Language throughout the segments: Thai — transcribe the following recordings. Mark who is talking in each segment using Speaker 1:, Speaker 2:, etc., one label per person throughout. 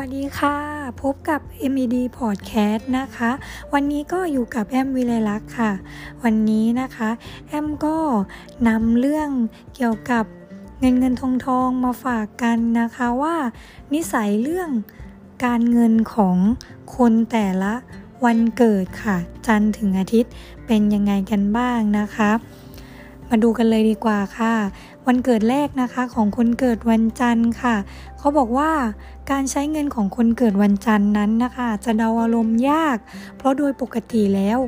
Speaker 1: วัสดีค่ะ พบกับ MED Podcast นะคะ วันนี้ก็อยู่กับแอมวิไลลักษ์ค่ะ วันนี้นะคะ แอมก็นำเรื่องเกี่ยวกับเงินเงินทองทองมาฝากกันนะคะว่านิสัยเรื่องการเงินของคนแต่ละวันเกิดค่ะ จันทร์ถึงอาทิตย์เป็นยังไงกันบ้างนะคะ มาดูกันเลยดีกว่าค่ะ วันเกิดแรกนะคะของคนเกิดวันจันทร์ค่ะ เขาบอกว่าการใช้เงินของคนเกิดวันจันทร์นั้นนะคะ จะเดาอารมณ์ยาก เพราะโดยปกติแล้ว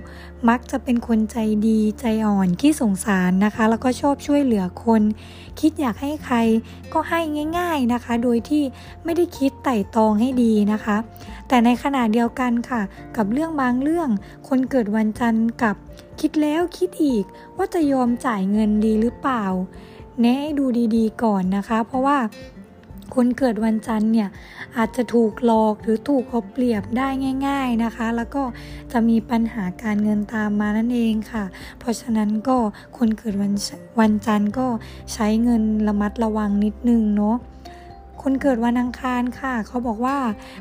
Speaker 1: มักจะเป็นคนใจดีใจอ่อนขี้สงสารนะคะ แล้วก็ชอบช่วยเหลือคน คิดอยากให้ใครก็ให้ง่าย ๆนะคะ โดยที่ไม่ได้คิดไต่ตองให้ดีนะคะ แต่ในขณะเดียวกันค่ะ กับเรื่องบางเรื่อง คนเกิดวันจันทร์กับ คิดแล้วคิดอีกว่าจะยอมจ่ายเงินดีหรือเปล่า แนะดูดีๆก่อนนะคะ เพราะว่าคนเกิดวันจันทร์เนี่ยอาจจะถูกหลอกหรือถูกเอาเปรียบได้ง่าย ๆนะคะ แล้วก็จะมีปัญหาการเงินตามมานั่นเองค่ะ เพราะฉะนั้นก็คนเกิดวันวันจันทร์ก็ใช้เงินระมัดระวังนิดนึงเนาะ คนเกิดวันอังคารค่ะ เขาบอกว่า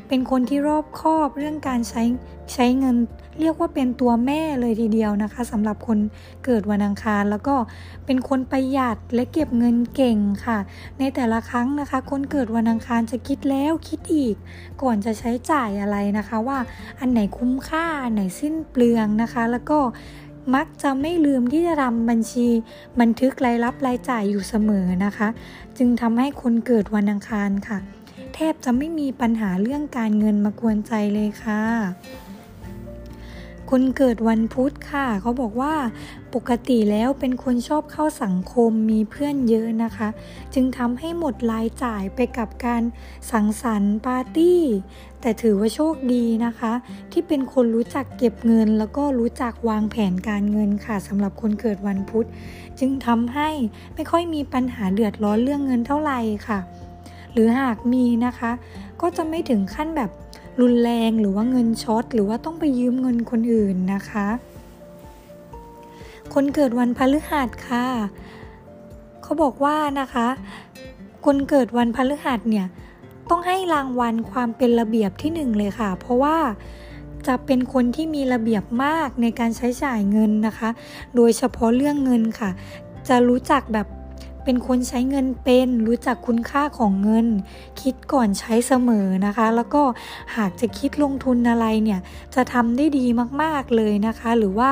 Speaker 1: เป็นคนที่รอบคอบเรื่องการใช้ใช้เงิน เรียกว่าเป็นตัวแม่เลยทีเดียวนะคะสำหรับคนเกิดวันอังคาร แล้วก็เป็นคนประหยัดและเก็บเงินเก่งค่ะ ในแต่ละครั้งนะคะ คนเกิดวันอังคารจะคิดแล้วคิดอีก ก่อนจะใช้จ่ายอะไรนะคะ ว่าอันไหนคุ้มค่าอันไหนสิ้นเปลืองนะคะ แล้วก็ มักจะไม่ลืมที่จะทำบัญชี บันทึกรายรับรายจ่ายอยู่เสมอนะคะ จึงทำให้คนเกิดวันอังคารค่ะ แทบจะไม่มีปัญหาเรื่องการเงินมากวนใจเลยค่ะ คนเกิดวันพุธค่ะ เขาบอกว่าปกติแล้วเป็นคนชอบเข้าสังคมมีเพื่อนเยอะนะคะ จึงทำให้หมดรายจ่ายไปกับการสังสรรค์ปาร์ตี้ แต่ถือว่าโชคดีนะคะ ที่เป็นคนรู้จักเก็บเงิน แล้วก็รู้จักวางแผนการเงินค่ะสำหรับคนเกิดวันพุธ จึงทำให้ไม่ค่อยมีปัญหาเดือดร้อนเรื่องเงินเท่าไหร่ค่ะ หรือหากมีนะคะ ก็จะไม่ถึงขั้นแบบ รุนแรงหรือว่าเงินช็อตหรือว่าต้องไปยืมเงินคนอื่นนะคะ คนเกิดวันพฤหัสค่ะ เขาบอกว่านะคะ คนเกิดวันพฤหัสเนี่ยต้องให้รางวัลความเป็นระเบียบที่หนึ่งเลยค่ะ เพราะว่าจะเป็นคนที่มีระเบียบมากในการใช้จ่ายเงินนะคะ โดยเฉพาะเรื่องเงินค่ะ จะรู้จักแบบ เป็นคนใช้เงินเป็น รู้จักคุณค่าของเงิน คิดก่อนใช้เสมอนะคะ แล้วก็หากจะคิดลงทุนอะไรเนี่ย จะทำได้ดีมากๆเลยนะคะ หรือว่า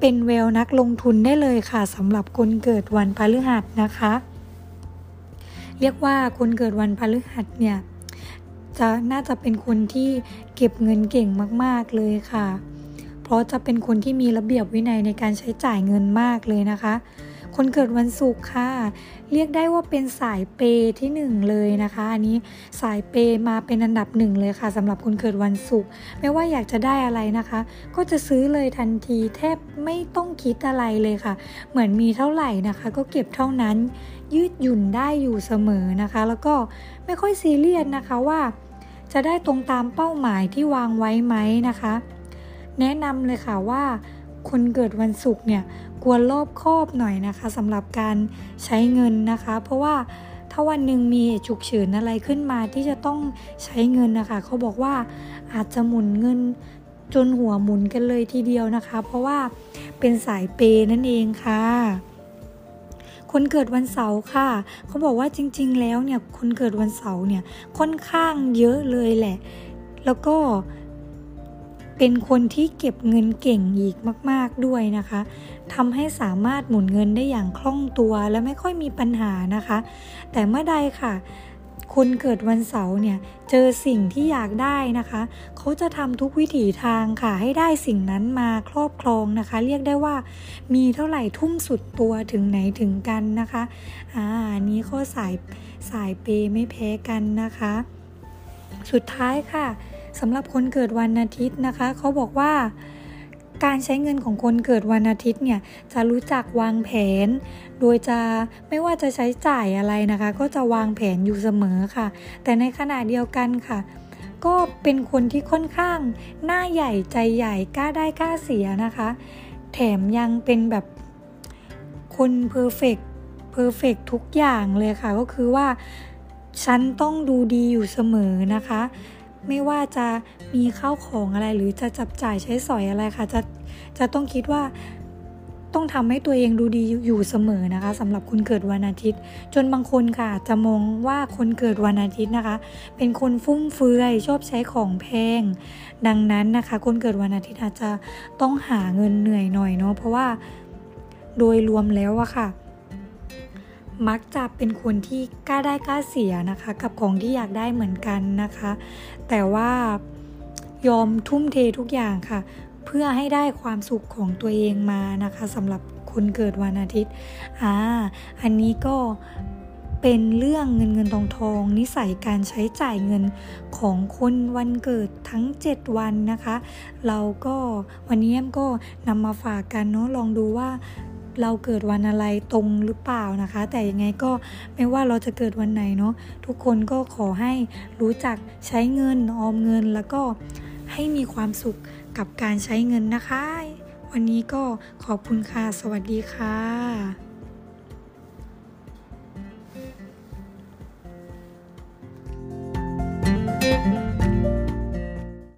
Speaker 1: เป็นเวลนักลงทุนได้เลยค่ะสำหรับคนเกิดวันพฤหัสนะคะ เรียกว่าคนเกิดวันพฤหัสเนี่ยจะน่าจะเป็นคนที่เก็บเงินเก่งมาก ๆ เลยค่ะ เพราะจะเป็นคนที่มีระเบียบวินัยในการใช้จ่ายเงินมากเลยนะคะ คนเกิดวันศุกร์ค่ะ เรียกได้ว่าเป็นสายเปที่หนึ่งเลยนะคะ อันนี้สายเปมาเป็นอันดับหนึ่งเลยค่ะสำหรับคนเกิดวันศุกร์ไม่ว่าอยากจะได้อะไรนะคะ ก็จะซื้อเลยทันทีแทบไม่ต้องคิดอะไรเลยค่ะ เหมือนมีเท่าไหร่นะคะ ก็เก็บเท่านั้น ยืดหยุ่นได้อยู่เสมอนะคะ แล้วก็ไม่ค่อยซีเรียสนะคะว่า จะได้ตรงตามเป้าหมายที่วางไว้ไหมนะคะ แนะนำเลยค่ะว่า คนเกิดวันศุกร์เนี่ยควรรอบคอบหน่อยนะคะสำหรับการใช้เงินนะคะ เพราะว่าถ้าวันหนึ่งมีฉุกเฉินอะไรขึ้นมาที่จะต้องใช้เงินนะคะเขาบอกว่าอาจจะหมุนเงินจนหัวหมุนกันเลยทีเดียวนะคะ เพราะว่าเป็นสายเปนั่นเองค่ะคนเกิดวันเสาร์ค่ะ เขาบอกว่าจริง ๆ แล้วเนี่ยคนเกิดวันเสาร์เนี่ยค่อนข้างเยอะเลยแหละ แล้วก็ เป็นคนที่เก็บเงินเก่งอีกมาก ๆด้วยนะคะทำให้สามารถหมุนเงินได้อย่างคล่องตัวและไม่ค่อยมีปัญหานะคะ แต่เมื่อใดค่ะคนเกิดวันเสาร์เนี่ยเจอสิ่งที่อยากได้นะคะ เขาจะทำทุกวิถีทางค่ะ ให้ได้สิ่งนั้นมาครอบครองนะคะ เรียกได้ว่ามีเท่าไหร่ทุ่มสุดตัวถึงไหนถึงกันนะคะอ่านี้ข้อสายสายเปไม่แพ้กันนะคะ สุดท้ายค่ะ สำหรับคนเกิดวันอาทิตย์นะคะเขาบอกว่าการใช้เงินของคนเกิดวันอาทิตย์เนี่ยจะรู้จักวางแผน โดยจะไม่ว่าจะใช้จ่ายอะไรนะคะ ก็จะวางแผนอยู่เสมอค่ะ แต่ในขณะเดียวกันค่ะ ก็เป็นคนที่ค่อนข้าง หน้าใหญ่ใจใหญ่กล้าได้กล้าเสียนะคะ แถมยังเป็นแบบคน perfect perfect ทุกอย่างเลยค่ะ ก็คือว่าฉันต้องดูดีอยู่เสมอนะคะ ไม่ว่าจะมีข้าวของอะไรหรือจะจับจ่ายใช้สอยอะไรค่ะจะจะต้องคิดว่าต้องทำให้ตัวเองดูดีอยู่เสมอนะคะสำหรับคนเกิดวันอาทิตย์ จนบางคนค่ะจะมองว่าคนเกิดวันอาทิตย์นะคะ เป็นคนฟุ่มเฟือยชอบใช้ของแพง ดังนั้นนะคะ คนเกิดวันอาทิตย์อาจจะต้องหาเงินเหนื่อยหน่อยเนาะเพราะว่าโดยรวมแล้วอะค่ะ มักจะเป็นคนที่กล้าได้กล้าเสียนะคะ กับของที่อยากได้เหมือนกันนะคะ แต่ว่ายอมทุ่มเททุกอย่างค่ะ เพื่อให้ได้ความสุขของตัวเองมานะคะสำหรับคนเกิดวันอาทิตย์อ่าอันนี้ก็เป็นเรื่องเงินเงินทองทองนิสัยการใช้จ่ายเงินของคนวันเกิดทั้ง 7 วันนะคะ เราก็วันนี้แอมก็นำมาฝากกันเนาะลองดูว่า เราเกิดวันอะไรตรงหรือเปล่านะคะ แต่ยังไงก็ไม่ว่าเราจะเกิดวันไหนเนาะทุกคนก็ขอให้รู้จักใช้เงินออมเงินแล้วก็ให้มีความสุขกับการใช้เงินนะคะ วันนี้ก็ขอบคุณค่ะ สวัสดีค่ะ